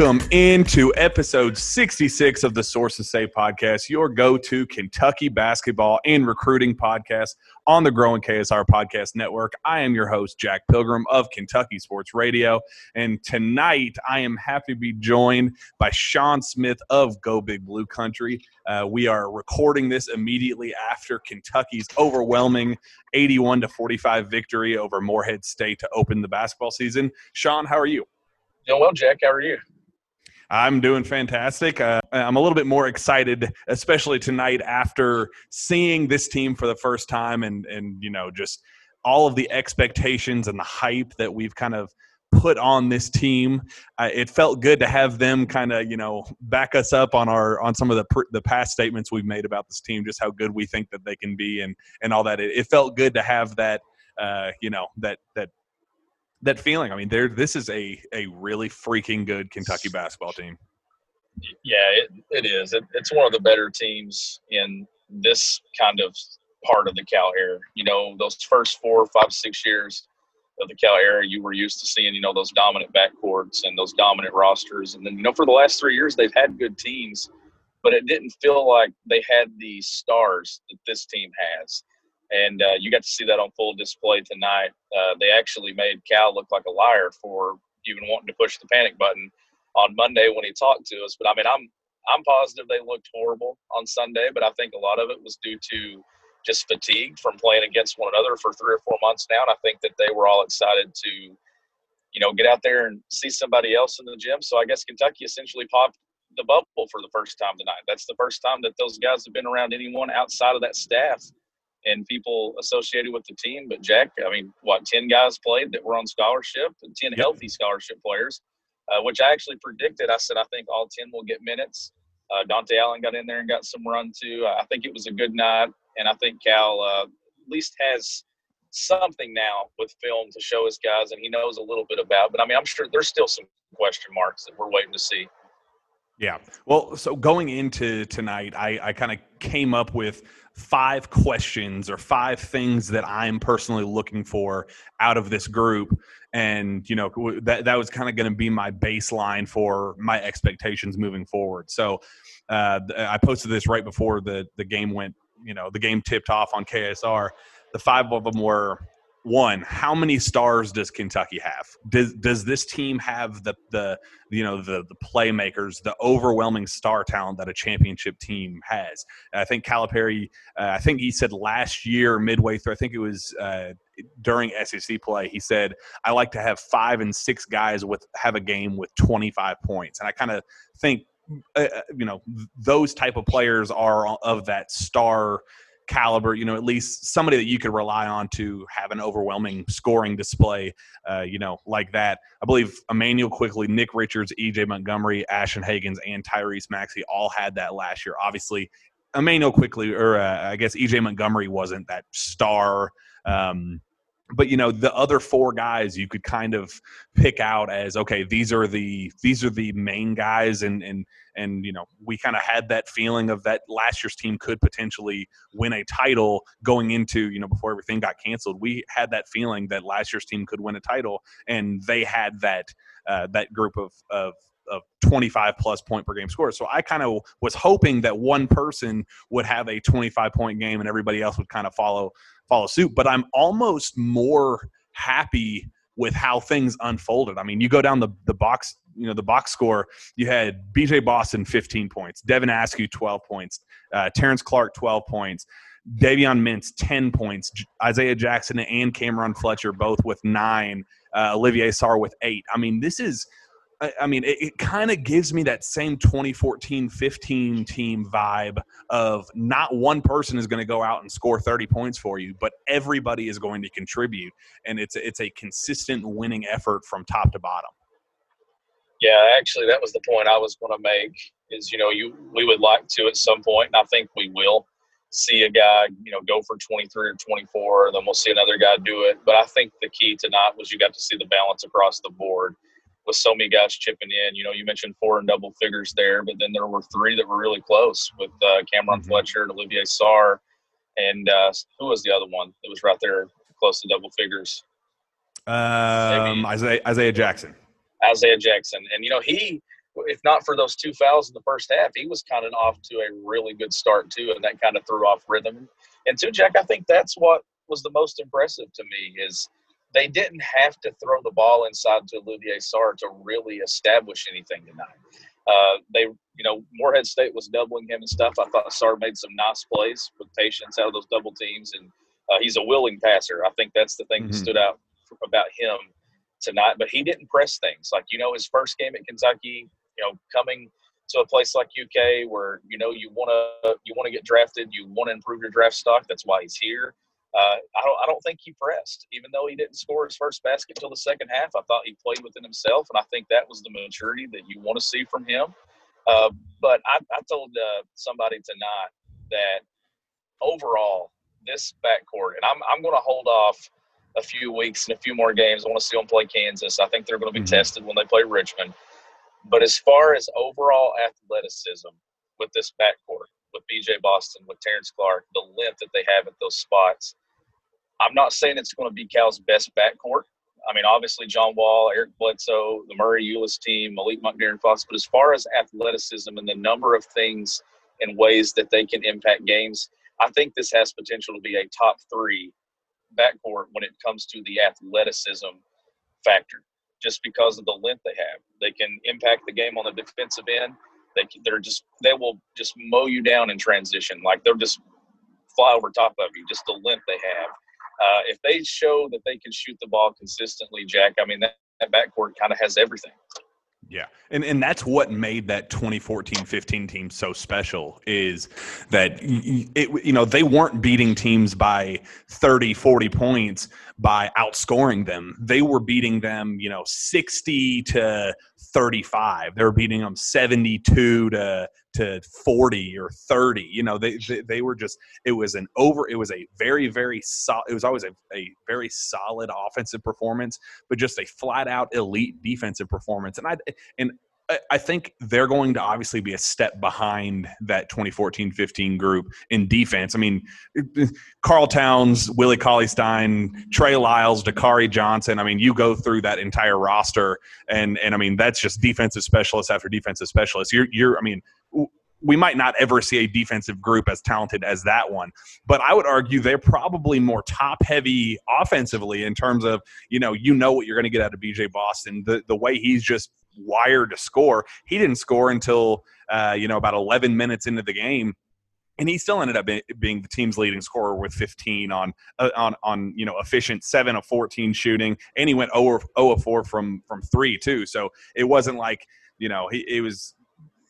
Welcome into episode 66 of the Sources Say podcast, your go to Kentucky basketball and recruiting podcast on the growing KSR Podcast Network. I am your host, Jack Pilgrim of Kentucky Sports Radio. And tonight I am happy to be joined by Shawn Smith of Go Big Blue Country. Uh, we are recording this immediately after Kentucky's overwhelming 81 to 45 victory over Morehead State to open the basketball season. Shawn, how are you? Doing well, Jack. How are you? I'm doing fantastic. Uh, I'm a little bit more excited, especially tonight after seeing this team for the first time, and and you know just all of the expectations and the hype that we've kind of put on this team. Uh, it felt good to have them kind of you know back us up on our on some of the pr- the past statements we've made about this team, just how good we think that they can be, and and all that. It, it felt good to have that. Uh, you know that that that feeling. I mean, there this is a a really freaking good Kentucky basketball team. Yeah, it, it is. It, it's one of the better teams in this kind of part of the Cal era. You know, those first four, five, six years of the Cal era, you were used to seeing, you know, those dominant backcourts and those dominant rosters. And then, you know, for the last three years, they've had good teams, but it didn't feel like they had the stars that this team has and uh, you got to see that on full display tonight. Uh, they actually made Cal look like a liar for even wanting to push the panic button on Monday when he talked to us. But I mean, I'm I'm positive they looked horrible on Sunday, but I think a lot of it was due to just fatigue from playing against one another for three or four months now. And I think that they were all excited to, you know, get out there and see somebody else in the gym. So I guess Kentucky essentially popped the bubble for the first time tonight. That's the first time that those guys have been around anyone outside of that staff and people associated with the team. But Jack, I mean, what ten guys played that were on scholarship, and ten yep. healthy scholarship players, uh, which I actually predicted. I said I think all ten will get minutes. Uh, Dontaie Allen got in there and got some run too. I think it was a good night, and I think Cal uh, at least has something now with film to show his guys, and he knows a little bit about. But I mean, I'm sure there's still some question marks that we're waiting to see. Yeah. Well, so going into tonight, I, I kind of came up with five questions or five things that I'm personally looking for out of this group. And, you know, that, that was kind of going to be my baseline for my expectations moving forward. So uh, I posted this right before the, the game went, you know, the game tipped off on KSR. The five of them were one how many stars does kentucky have? Does does this team have the the you know the the playmakers the overwhelming star talent that a championship team has? I think calipari uh, i think he said last year midway through i think it was uh, during sec play he said i like to have five and six guys with have a game with 25 points. And i kind of think uh, uh, you know those type of players are of that star caliber, you know, at least somebody that you could rely on to have an overwhelming scoring display, uh, you know, like that. I believe Immanuel Quickley, Nick Richards, EJ Montgomery, Ashton Hagans, and Tyrese Maxey all had that last year. Obviously, Immanuel Quickley, or uh, I guess EJ Montgomery wasn't that star. Um, but you know the other four guys you could kind of pick out as okay these are the these are the main guys and and and you know we kind of had that feeling of that last year's team could potentially win a title going into you know before everything got canceled. We had that feeling that last year's team could win a title and they had that uh, that group of of of 25 plus point per game score. So I kind of was hoping that one person would have a 25 point game and everybody else would kind of follow follow suit. But I'm almost more happy with how things unfolded. I mean, you go down the, the box, you know, the box score, you had BJ Boston 15 points, Devin Askew 12 points, uh, Terrence Clarke 12 points, Davion Mintz 10 points, Isaiah Jackson and Cam'Ron Fletcher both with nine, uh, Olivier Sarr with eight. I mean, this is – I, I mean, it, it kind of gives me that same 2014 15 team vibe of not one person is going to go out and score 30 points for you, but everybody is going to contribute. And it's, it's a consistent winning effort from top to bottom. Yeah, actually, that was the point I was going to make. Is you know, you we would like to at some point, and I think we will see a guy, you know, go for 23 or 24, and then we'll see another guy do it. But I think the key tonight was you got to see the balance across the board with so many guys chipping in. You know, you mentioned four and double figures there, but then there were three that were really close with uh, Cam'Ron mm-hmm. Fletcher and Olivier Sarr. And uh, who was the other one that was right there close to double figures? Um, Isaiah, Isaiah Jackson. Isaiah Jackson. And, you know, he, if not for those two fouls in the first half, he was kind of off to a really good start, too. And that kind of threw off rhythm. And, too, Jack, I think that's what was the most impressive to me is they didn't have to throw the ball inside to Olivier Sarr to really establish anything tonight. Uh, they, you know, Morehead State was doubling him and stuff. I thought Sarr made some nice plays with patience out of those double teams, and uh, he's a willing passer. I think that's the thing mm-hmm. that stood out about him tonight. But he didn't press things like you know his first game at Kentucky. You know, coming to a place like UK where you know you want to you want to get drafted, you want to improve your draft stock. That's why he's here. Uh, I don't I don't think he pressed, even though he didn't score his first basket until the second half. I thought he played within himself, and I think that was the maturity that you want to see from him. Uh, but I, I told uh, somebody tonight that overall, this backcourt, and I'm, I'm going to hold off a few weeks and a few more games. I want to see them play Kansas. I think they're going to be mm-hmm. tested when they play Richmond. But as far as overall athleticism with this backcourt, with BJ Boston, with Terrence Clarke, the length that they have at those spots, I'm not saying it's going to be Cal's best backcourt. I mean, obviously John Wall, Eric Bledsoe, the Murray Ulis team, Malik Monk, De'Aaron Fox. But as far as athleticism and the number of things and ways that they can impact games, I think this has potential to be a top three backcourt when it comes to the athleticism factor. Just because of the length they have, they can impact the game on the defensive end. They they're just they will just mow you down in transition. Like they'll just fly over top of you. Just the length they have. Uh, if they show that they can shoot the ball consistently, Jack, I mean that, that backcourt kind of has everything. Yeah. And and that's what made that 2014-15 team so special is that it you know, they weren't beating teams by 30, 40 points by outscoring them. They were beating them, you know, 60 to 35. They were beating them 72 to to 40 or 30. You know, they, they, they were just it was an over it was a very very solid it was always a, a very solid offensive performance, but just a flat out elite defensive performance. And I and I think they're going to obviously be a step behind that 2014-15 group in defense. I mean, Karl Towns, Willie Cauley Stein, Trey Lyles, Dakari Johnson. I mean, you go through that entire roster, and and I mean that's just defensive specialist after defensive specialist. You're you're I mean. We might not ever see a defensive group as talented as that one, but I would argue they're probably more top heavy offensively in terms of you know you know what you're going to get out of BJ Boston. The the way he's just wired to score. He didn't score until uh, you know about 11 minutes into the game, and he still ended up being the team's leading scorer with 15 on uh, on on you know efficient seven of 14 shooting, and he went 0 of 4 from from three too. So it wasn't like you know he it was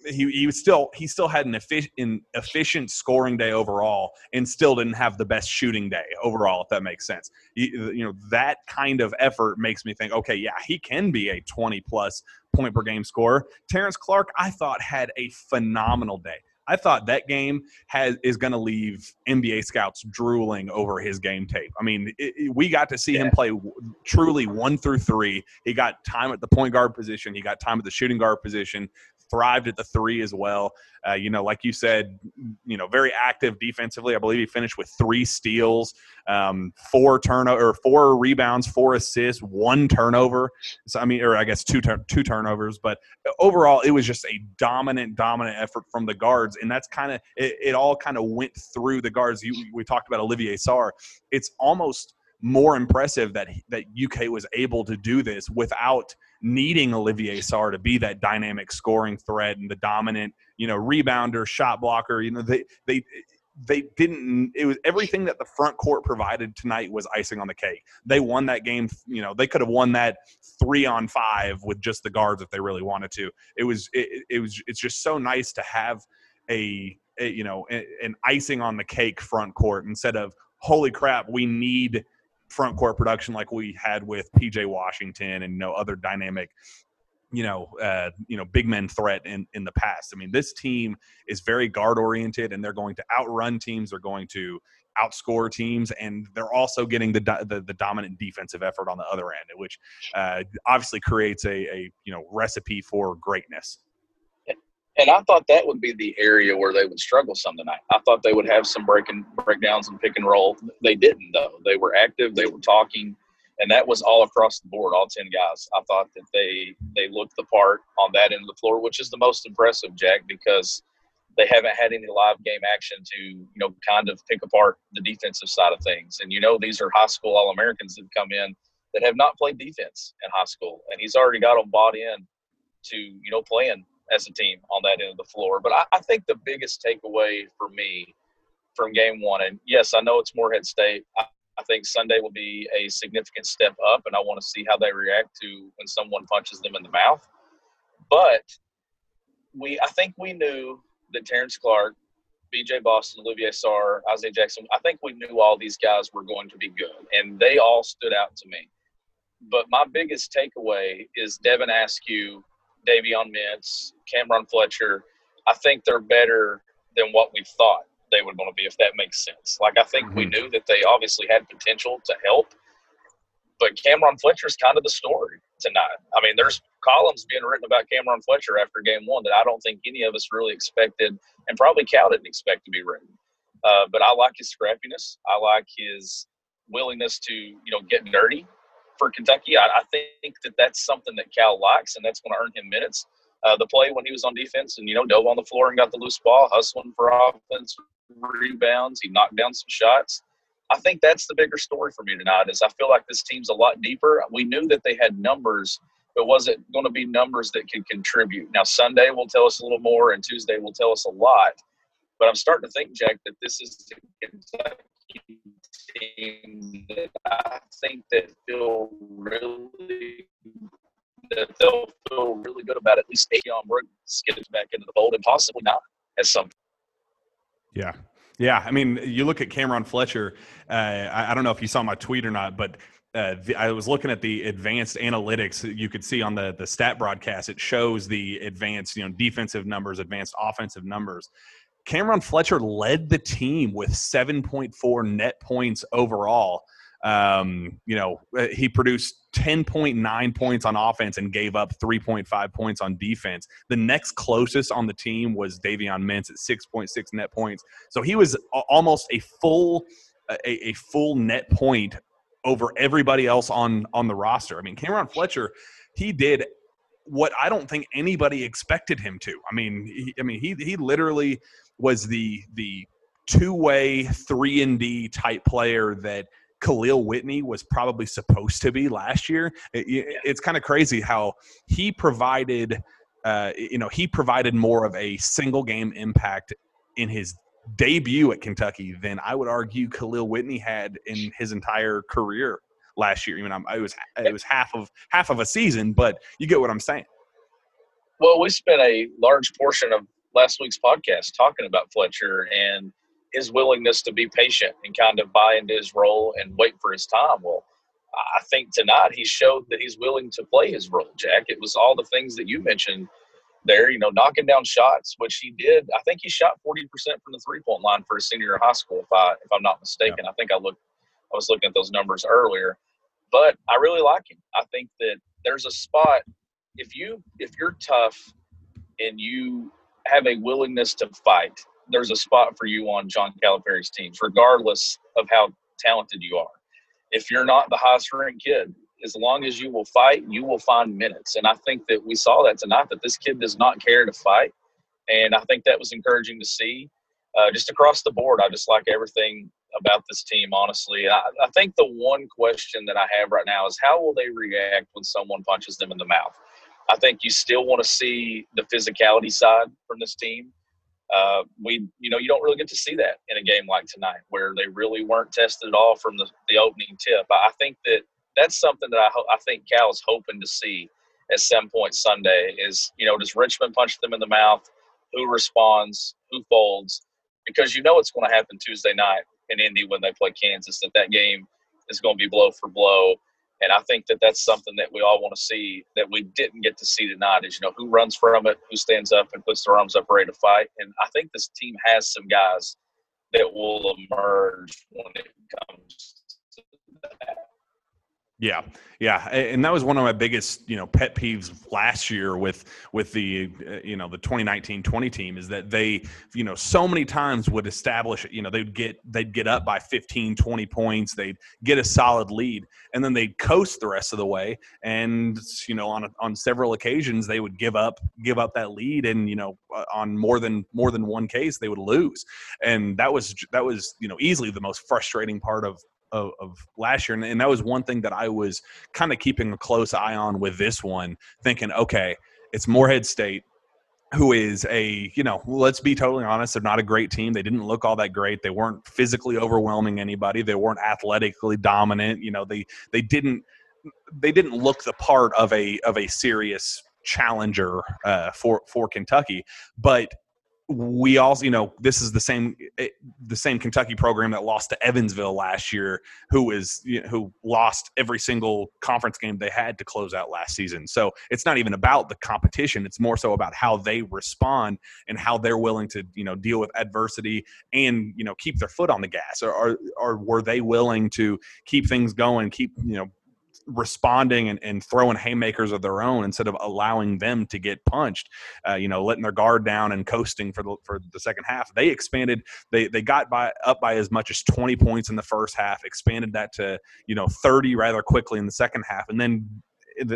he, he was still he still had an efficient, efficient scoring day overall and still didn't have the best shooting day overall if that makes sense you, you, know that kind of effort makes me think okay yeah he can be a 20 plus point per game scorer terrence Clarke, i thought had a phenomenal day I thought that game has is going to leave NBA scouts drooling over his game tape. I mean, it, it, we got to see yeah. him play w- truly one through three. He got time at the point guard position. He got time at the shooting guard position thrived at the three as well. Uh, you know, like you said, you know, very active defensively. I believe he finished with three steals, um, four turnover, or four rebounds, four assists, one turnover. So I mean, or I guess two two turnovers. But overall, it was just a dominant, dominant effort from the guards, and that's kind of it, it. all kind of went through the guards. You, we talked about Olivier Sarr. It's almost more impressive that that UK was able to do this without needing Olivier Sarr to be that dynamic scoring threat and the dominant, you know, rebounder, shot blocker. You know, they they they didn't it was everything that the front court provided tonight was icing on the cake they won that game you know they could have won that three on five with just the guards if they really wanted to it was it, it was it's just so nice to have a, a you know an icing on the cake front court instead of holy crap we need front court production like we had with PJ Washington and you know other dynamic you know uh, you know big men threat in in the past. I mean this team is very guard oriented and they're going to outrun teams, they're going to outscore teams and they're also getting the the, the dominant defensive effort on the other end which uh, obviously creates a, a you know recipe for greatness. And I thought that would be the area where they would struggle some tonight. I thought they would have some breaking breakdowns and pick and roll. They didn't though. They were active. They were talking, and that was all across the board, all ten guys. I thought that they they looked the part on that end of the floor, which is the most impressive, Jack, because they haven't had any live game action to you know kind of pick apart the defensive side of things. And you know these are high school All Americans that come in that have not played defense in high school, and he's already got them bought in to you know playing as a team on that end of the floor. But I, I think the biggest takeaway for me from game one, and yes, I know it's Morehead State. I, I think Sunday will be a significant step up, and I want to see how they react to when someone punches them in the mouth. But we, I think we knew that Terrence Clarke, BJ Boston, Olivier Sarr, Isaiah Jackson, I think we knew all these guys were going to be good, and they all stood out to me. But my biggest takeaway is Devin Askew, Davion Mintz, Cam'Ron Fletcher. I think they're better than what we thought they were going to be, if that makes sense. Like, I think mm-hmm. we knew that they obviously had potential to help, but Cam'Ron Fletcher is kind of the story tonight. I mean, there's columns being written about Cam'Ron Fletcher after game one that I don't think any of us really expected, and probably Cal didn't expect to be written. Uh, but I like his scrappiness. I like his willingness to, you know, get dirty for Kentucky. I, I think that that's something that Cal likes, and that's going to earn him minutes. Uh, the play when he was on defense and you know dove on the floor and got the loose ball, hustling for offense, rebounds. He knocked down some shots. I think that's the bigger story for me tonight. Is I feel like this team's a lot deeper. We knew that they had numbers, but was it going to be numbers that could contribute? Now Sunday will tell us a little more, and Tuesday will tell us a lot. But I'm starting to think, Jack, that this is team that I think that feel really that they'll feel really good about at least Davion Brooks getting back into the fold and possibly not as some yeah. Yeah. I mean, you look at Cam'Ron Fletcher. Uh, I, I, don't know if you saw my tweet or not, but uh, the, I was looking at the advanced analytics you could see on the the stat broadcast. It shows the advanced, you know, defensive numbers, advanced offensive numbers. Cam'Ron Fletcher led the team with 7.4 net points overall. Um, you know, uh, he produced 10.9 points on offense and gave up 3.5 points on defense. The next closest on the team was Davion Mintz at 6.6 net points. So he was almost a full a, a full net point over everybody else on on the roster. I mean, Cam'Ron Fletcher, he did what I don't think anybody expected him to. I mean, he, I mean he he literally was the the two way three and D type player that Kahlil Whitney was probably supposed to be last year. It, it's kind of crazy how he provided, uh, you know, he provided more of a single game impact in his debut at Kentucky than I would argue Kahlil Whitney had in his entire career last year. I mean, it was it was half of half of a season, but you get what I'm saying. Well, we spent a large portion of last week's podcast talking about Fletcher and his willingness to be patient and kind of buy into his role and wait for his time. Well, I think tonight he showed that he's willing to play his role, Jack. It was all the things that you mentioned there, you know, knocking down shots, which he did. I think he shot 40% from the three point line for a senior high school, if I if I'm not mistaken. Yeah. I think I looked I was looking at those numbers earlier. But I really like him. I think that there's a spot if you if you're tough and you have a willingness to fight there's a spot for you on John Calipari's teams, regardless of how talented you are. If you're not the highest ranked kid, as long as you will fight, you will find minutes. And I think that we saw that tonight that this kid does not care to fight. And I think that was encouraging to see. Uh, just across the board, I just like everything about this team, honestly. I, I think the one question that I have right now is how will they react when someone punches them in the mouth? I think you still want to see the physicality side from this team uh, we, you know, you don't really get to see that in a game like tonight where they really weren't tested at all from the, the opening tip. I think that that's something that I, ho- I think Cal is hoping to see at some point Sunday is, you know, does Richmond punch them in the mouth? Who responds? Who folds? Because you know it's going to happen Tuesday night in Indy when they play Kansas, that that game is going to be blow for blow. And I think that that's something that we all want to see that we didn't get to see tonight is, you know, who runs from it, who stands up and puts their arms up ready to fight. And I think this team has some guys that will emerge when it comes to that. Yeah, yeah, and that was one of my biggest, you know, pet peeves last year with with the, uh, you know, the 2019-20 team is that they, you know, so many times would establish, you know, they'd get they'd get up by 15, 20 points, they'd get a solid lead, and then they'd coast the rest of the way, and you know, on on several occasions they would give up give up that lead, and you know, uh, on more than more than one case they would lose, and that was that was you know easily the most frustrating part of of, of last year, and, and that was one thing that I was kind of keeping a close eye on with this one, thinking, okay, it's Morehead State who is a you know let's be totally honest they're not a great team they didn't look all that great they weren't physically overwhelming anybody they weren't athletically dominant you know they they didn't they didn't look the part of a of a serious challenger uh, for for Kentucky but we also, you know, this is the same eh, the same Kentucky program that lost to Evansville last year, who is you know, who lost every single conference game they had to close out last season. So it's not even about the competition; it's more so about how they respond and how they're willing to you know deal with adversity and you know keep their foot on the gas. Or, or, or were they willing to keep things going, keep you know responding and, and throwing haymakers of their own instead of allowing them to get punched, uh, you know, letting their guard down and coasting for the for the second half. They expanded. They they got by up by as much as 20 points in the first half, expanded that to you know 30 rather quickly in the second half, and then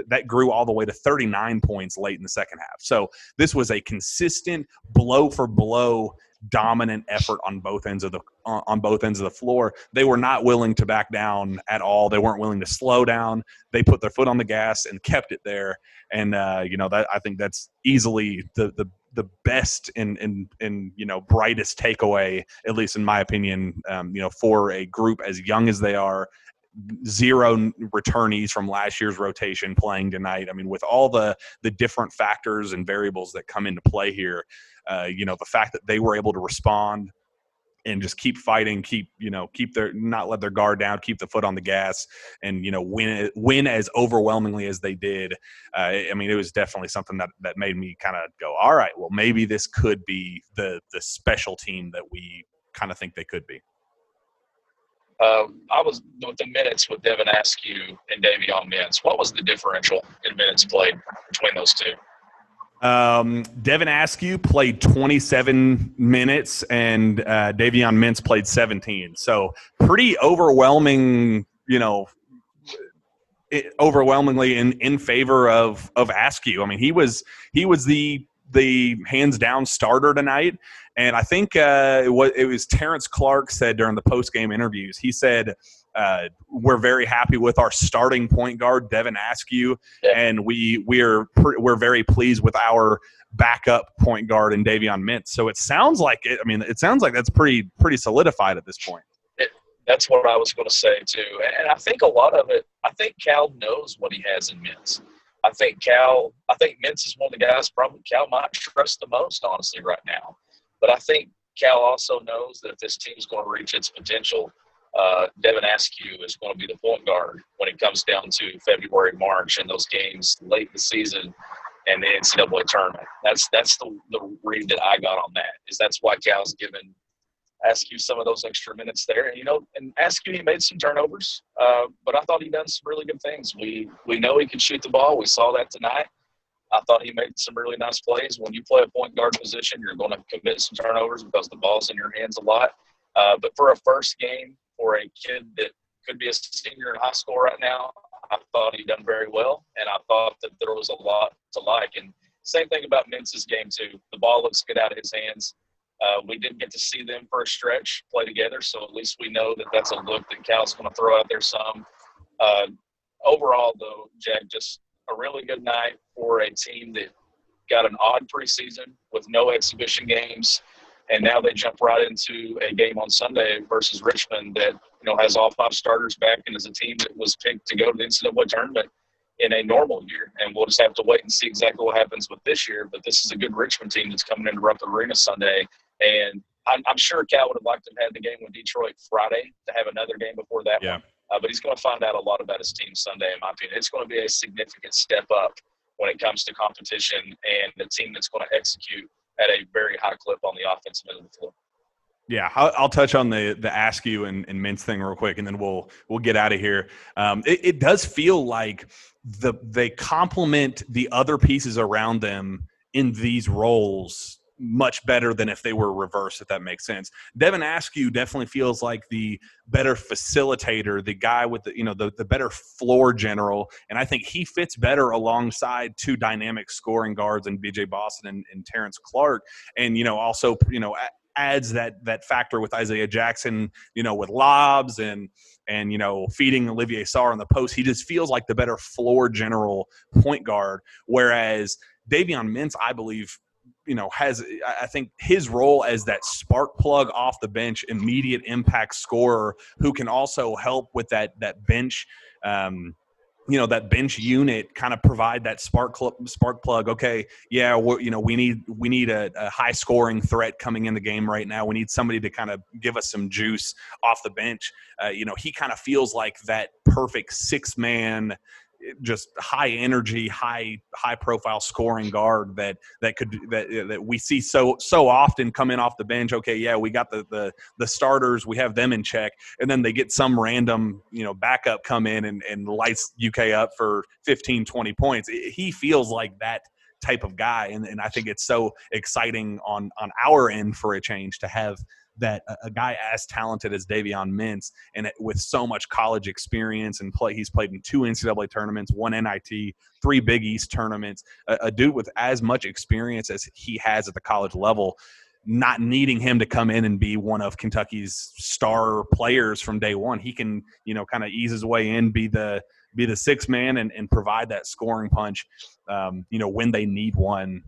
that grew all the way to 39 points late in the second half. So this was a consistent blow for blow dominant effort on both ends of the on both ends of the floor. They were not willing to back down at all. They weren't willing to slow down. They put their foot on the gas and kept it there. And uh, you know that I think that's easily the the the best and and and you know brightest takeaway, at least in my opinion, um, you know, for a group as young as they are zero returnees from last year's rotation playing tonight. I mean, with all the the different factors and variables that come into play here, uh, you know, the fact that they were able to respond and just keep fighting, keep you know, keep their not let their guard down, keep the foot on the gas, and you know, win win as overwhelmingly as they did. Uh, I mean, it was definitely something that that made me kind of go, all right, well, maybe this could be the the special team that we kind of think they could be. Um, I was with the minutes with Devin Askew and Davion Mintz. What was the differential in minutes played between those two? Um, Devin Askew played 27 minutes, and uh, Davion Mintz played 17. So pretty overwhelming, you know, overwhelmingly in, in favor of of Askew. I mean, he was he was the the hands down starter tonight. And I think uh, it, was, it was Terrence Clarke said during the post game interviews. He said uh, we're very happy with our starting point guard Devin Askew, yeah. and we we are we're very pleased with our backup point guard and Davion Mintz. So it sounds like it. I mean, it sounds like that's pretty pretty solidified at this point. It, that's what I was going to say too, and I think a lot of it. I think Cal knows what he has in Mintz. I think Cal. I think Mintz is one of the guys probably Cal might trust the most, honestly, right now. But I think Cal also knows that if this team is going to reach its potential, uh, Devin Askew is going to be the point guard when it comes down to February, March, and those games late in the season and the NCAA tournament. That's that's the, the read that I got on that. Is that's why Cal's given Askew some of those extra minutes there. And you know, and Askew he made some turnovers, uh, but I thought he done some really good things. We we know he can shoot the ball. We saw that tonight. I thought he made some really nice plays. When you play a point guard position, you're going to commit some turnovers because the ball's in your hands a lot. Uh, but for a first game for a kid that could be a senior in high school right now, I thought he done very well, and I thought that there was a lot to like. And same thing about Mintz's game too. The ball looks good out of his hands. Uh, we didn't get to see them for a stretch play together, so at least we know that that's a look that Cal's going to throw out there some. Uh, overall, though, Jack, just a really good night for a team that got an odd preseason with no exhibition games, and now they jump right into a game on Sunday versus Richmond that you know has all five starters back and is a team that was picked to go to the NCAA tournament in a normal year. And we'll just have to wait and see exactly what happens with this year. But this is a good Richmond team that's coming into Rupp Arena Sunday, and I'm, I'm, sure Cal would have liked to have had the game with Detroit Friday to have another game before that yeah. one. Uh, but he's going to find out a lot about his team Sunday, in my opinion. It's going to be a significant step up when it comes to competition and the team that's going to execute at a very high clip on the offensive end of the floor. Yeah, I'll, I'll, touch on the the Askew and, and Mintz thing real quick, and then we'll we'll get out of here. Um, it, it, does feel like the they complement the other pieces around them in these roles much better than if they were reversed, if that makes sense. Devin Askew definitely feels like the better facilitator, the guy with the you know the, the better floor general, and I think he fits better alongside two dynamic scoring guards and BJ Boston and, and Terrence Clarke. and you know also you know adds that that factor with Isaiah Jackson, you know, with lobs and and you know feeding Olivier Sarr on the post. He just feels like the better floor general point guard, whereas Davion Mintz, I believe, you know, has I think his role as that spark plug off the bench, immediate impact scorer who can also help with that that bench. Um, you know that bench unit kind of provide that spark spark plug okay yeah you know we need we need a, a, high scoring threat coming in the game right now we need somebody to kind of give us some juice off the bench uh, you know he kind of feels like that perfect six man just high energy, high high profile scoring guard that that could that that we see so so often come in off the bench. Okay, yeah, we got the the the starters, we have them in check, and then they get some random you know backup come in and, and lights UK up for 15, 20 points. He feels like that type of guy, and, and I think it's so exciting on on our end for a change to have that a, guy as talented as Davion Mintz and with so much college experience and play, he's played in two NCAA tournaments, one NIT, three Big East tournaments. A, a dude with as much experience as he has at the college level not needing him to come in and be one of Kentucky's star players from day one. He can, you know, kind of ease his way in, be the be the six man and, and provide that scoring punch, um, you know, when they need one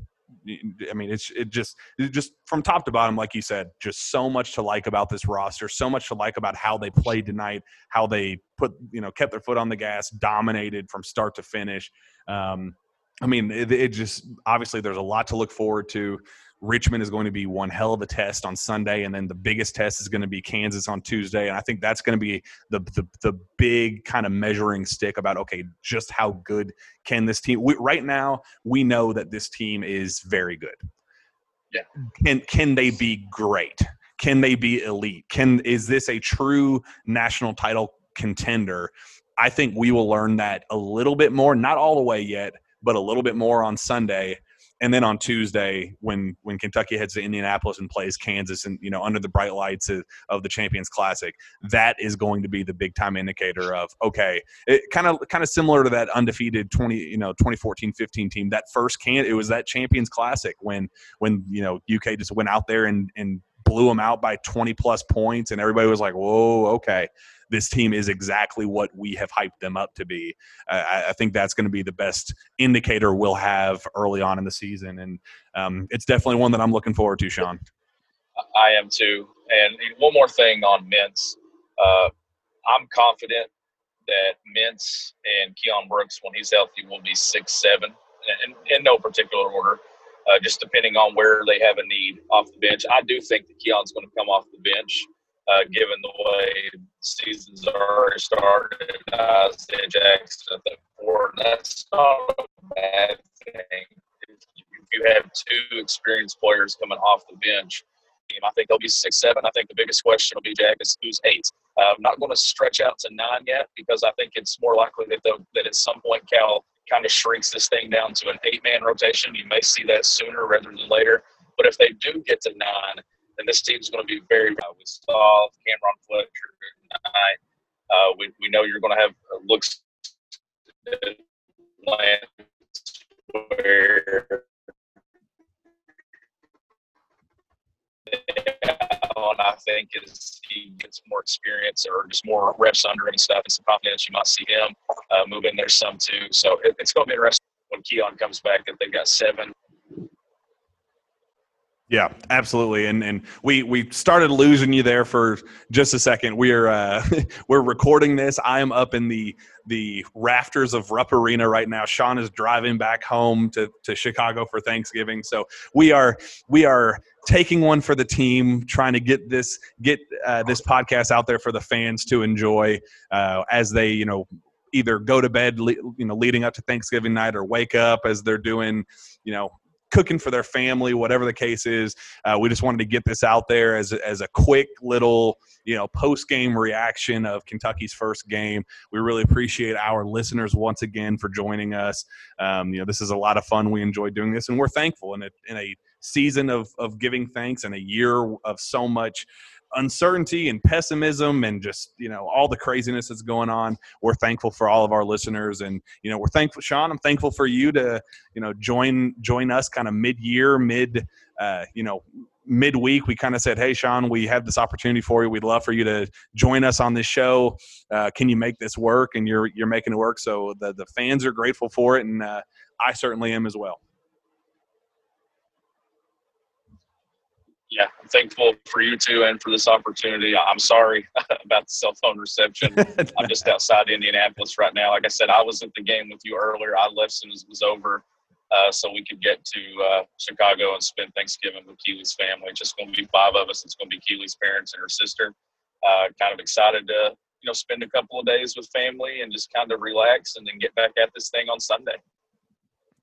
I mean, it's it just it just from top to bottom, like you said, just so much to like about this roster, so much to like about how they played tonight, how they put you know kept their foot on the gas, dominated from start to finish. Um, I mean, it, it just obviously there's a lot to look forward to. Richmond is going to be one hell of a test on Sunday, and then the biggest test is going to be Kansas on Tuesday. And I think that's going to be the the, the big kind of measuring stick about okay, just how good can this team? We, right now, we know that this team is very good. Yeah. Can can they be great? Can they be elite? Can is this a true national title contender? I think we will learn that a little bit more, not all the way yet, but a little bit more on Sunday and then on Tuesday when when Kentucky heads to Indianapolis and plays Kansas and you know under the bright lights of, of the Champions Classic, that is going to be the big time indicator of okay, it kind of kind of similar to that undefeated 20 you know 2014-15 team. That first can it was that Champions Classic when when you know UK just went out there and and blew them out by 20 plus points and everybody was like whoa okay this team is exactly what we have hyped them up to be. I, I think that's going to be the best indicator we'll have early on in the season, and um, it's definitely one that I'm looking forward to, Shawn. I am too. And one more thing on Mintz, uh, I'm confident that Mintz and Keion Brooks, when he's healthy, will be six seven, in, in no particular order. Uh, just depending on where they have a need off the bench. I do think that Keion's going to come off the bench uh, given the way season's already started. Isaiah Jackson at the four, that's not a bad thing. If you have two experienced players coming off the bench, I think they'll be six, seven. I think the biggest question will be Jack is who's eight. Uh, I'm not going to stretch out to nine yet because I think it's more likely that that at some point Cal kind of shrinks this thing down to an eight-man rotation. You may see that sooner rather than later. But if they do get to nine, then this team's going to be very. Uh, we saw Cam'Ron Fletcher tonight. Uh, we, we know you're going to have uh, looks where and I think as he gets more experience or just more reps under him and stuff and some confidence, you might see him uh, move in there some too. So it, it's going to be interesting when Keion comes back. If they've got seven yeah, absolutely. And and we we started losing you there for just a second. We're uh, we're recording this. I am up in the the rafters of Rupp Arena right now. Shawn is driving back home to, to Chicago for Thanksgiving. So we are we are taking one for the team, trying to get this get uh, this podcast out there for the fans to enjoy uh, as they you know either go to bed you know leading up to Thanksgiving night or wake up as they're doing you know cooking for their family, whatever the case is. Uh, we just wanted to get this out there as as a quick little you know post game reaction of Kentucky's first game. We really appreciate our listeners once again for joining us. Um, you know, this is a lot of fun. We enjoy doing this, and we're thankful in a in a season of of giving thanks and a year of so much uncertainty and pessimism and just you know all the craziness that's going on we're thankful for all of our listeners. And you know we're thankful Shawn i'm thankful for you to you know join join us kind of mid-year mid uh, you know midweek. We kind of said hey Shawn we have this opportunity for you. We'd love for you to join us on this show. Uh, can you make this work? And you're you're making it work. So the the fans are grateful for it. And uh, i certainly am as well yeah, I'm thankful for you too and for this opportunity. I'm sorry about the cell phone reception. I'm just outside Indianapolis right now. Like I said, I was at the game with you earlier. I left as soon as it was over, uh, so we could get to uh, Chicago and spend Thanksgiving with Keely's family. It's just going to be five of us. It's going to be Keely's parents and her sister. Uh, kind of excited to you know spend a couple of days with family and just kind of relax and then get back at this thing on Sunday.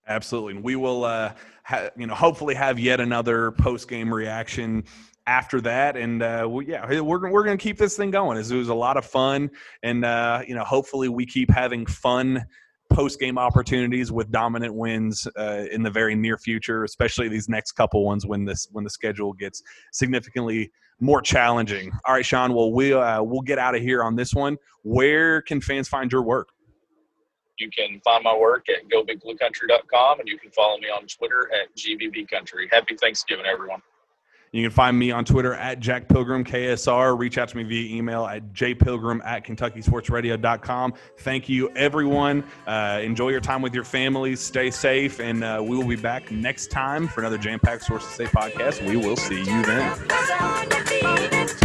Absolutely, and we will, uh, ha- you know, hopefully have yet another post game reaction after that, and uh, we, yeah, we're we're gonna keep this thing going. It was a lot of fun, and uh, you know, hopefully we keep having fun post game opportunities with dominant wins uh, in the very near future, especially these next couple ones when this when the schedule gets significantly more challenging. All right, Shawn. Well, we uh, we'll get out of here on this one. Where can fans find your work? You can find my work at gobigbluecountry.com and you can follow me on Twitter at gbbcountry. Happy Thanksgiving, everyone. You can find me on Twitter at Jack Pilgrim KSR. Reach out to me via email at jpilgrim at KentuckySportsRadio.com. Thank you, everyone. Uh, enjoy your time with your families. Stay safe, and uh, we will be back next time for another Jam Packed Sources Say podcast. We will see you then.